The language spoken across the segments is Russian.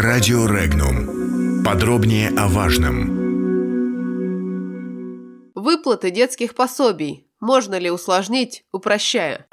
Радио Регнум. Подробнее о важном. Выплаты детских пособий. Можно ли усложнить, упрощая?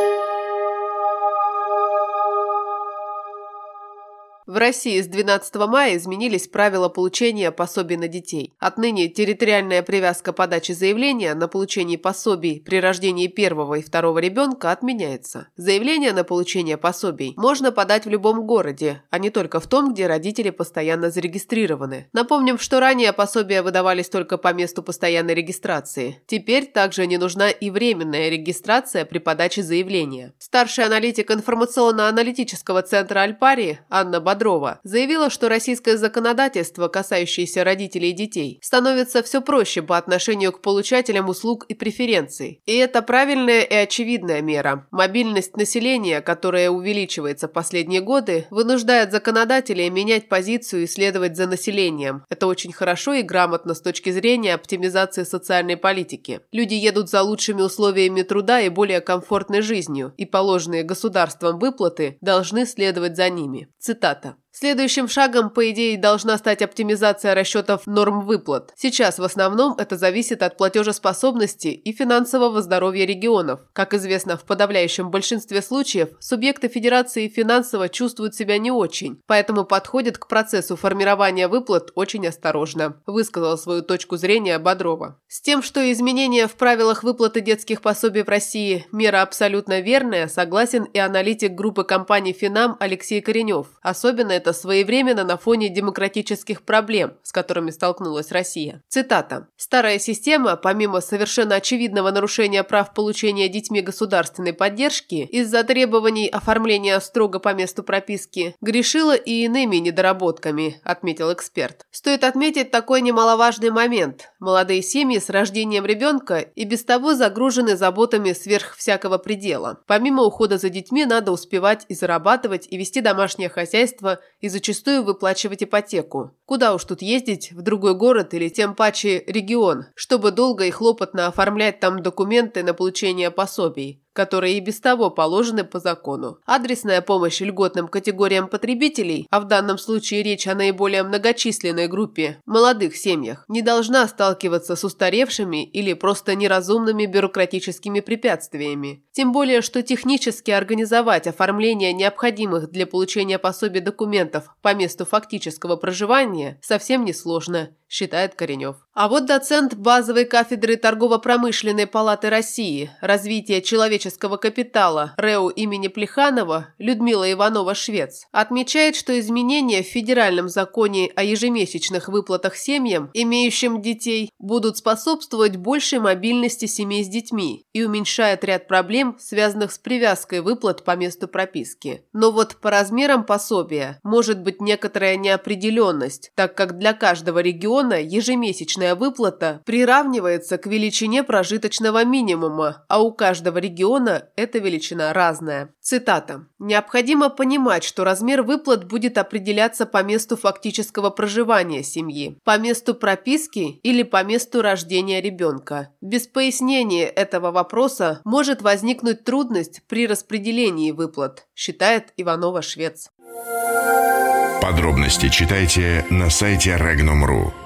В России с 12 мая изменились правила получения пособий на детей. Отныне территориальная привязка подачи заявления на получение пособий при рождении первого и второго ребенка отменяется. Заявление на получение пособий можно подать в любом городе, а не только в том, где родители постоянно зарегистрированы. Напомним, что ранее пособия выдавались только по месту постоянной регистрации. Теперь также не нужна и временная регистрация при подаче заявления. Старший аналитик информационно-аналитического центра Альпари Анна Бадрова Бодрова заявила, что российское законодательство, касающееся родителей и детей, становится все проще по отношению к получателям услуг и преференций. И это правильная и очевидная мера. Мобильность населения, которая увеличивается последние годы, вынуждает законодателей менять позицию и следовать за населением. Это очень хорошо и грамотно с точки зрения оптимизации социальной политики. Люди едут за лучшими условиями труда и более комфортной жизнью, и положенные государством выплаты должны следовать за ними. Цитата. pape. Следующим шагом, по идее, должна стать оптимизация расчетов норм выплат. Сейчас в основном это зависит от платежеспособности и финансового здоровья регионов. Как известно, в подавляющем большинстве случаев субъекты федерации финансово чувствуют себя не очень, поэтому подходят к процессу формирования выплат очень осторожно, высказала свою точку зрения Бодрова. С тем, что изменения в правилах выплаты детских пособий в России – мера абсолютно верная, согласен и аналитик группы компаний «Финам» Алексей Коренев. Особенно это своевременно на фоне демократических проблем, с которыми столкнулась Россия. Цитата. «Старая система, помимо совершенно очевидного нарушения прав получения детьми государственной поддержки из-за требований оформления строго по месту прописки, грешила и иными недоработками», отметил эксперт. Стоит отметить такой немаловажный момент. Молодые семьи с рождением ребенка и без того загружены заботами сверх всякого предела. Помимо ухода за детьми надо успевать и зарабатывать, и вести домашнее хозяйство, и зачастую выплачивать ипотеку. Куда уж тут ездить, в другой город или тем паче регион, чтобы долго и хлопотно оформлять там документы на получение пособий которые и без того положены по закону. Адресная помощь льготным категориям потребителей, а в данном случае речь о наиболее многочисленной группе – молодых семьях, не должна сталкиваться с устаревшими или просто неразумными бюрократическими препятствиями. Тем более, что технически организовать оформление необходимых для получения пособий документов по месту фактического проживания совсем несложно – считает Коренев. А вот доцент базовой кафедры Торгово-промышленной палаты России «Развитие человеческого капитала» РЭУ имени Плеханова Людмила Иванова-Швец отмечает, что изменения в федеральном законе о ежемесячных выплатах семьям, имеющим детей, будут способствовать большей мобильности семей с детьми и уменьшает ряд проблем, связанных с привязкой выплат по месту прописки. Но вот по размерам пособия может быть некоторая неопределенность, так как для каждого региона региона ежемесячная выплата приравнивается к величине прожиточного минимума, а у каждого региона эта величина разная. Цитата. «Необходимо понимать, что размер выплат будет определяться по месту фактического проживания семьи, по месту прописки или по месту рождения ребенка. Без пояснения этого вопроса может возникнуть трудность при распределении выплат», считает Иванова-Швец. Подробности читайте на сайте Regnum.ru.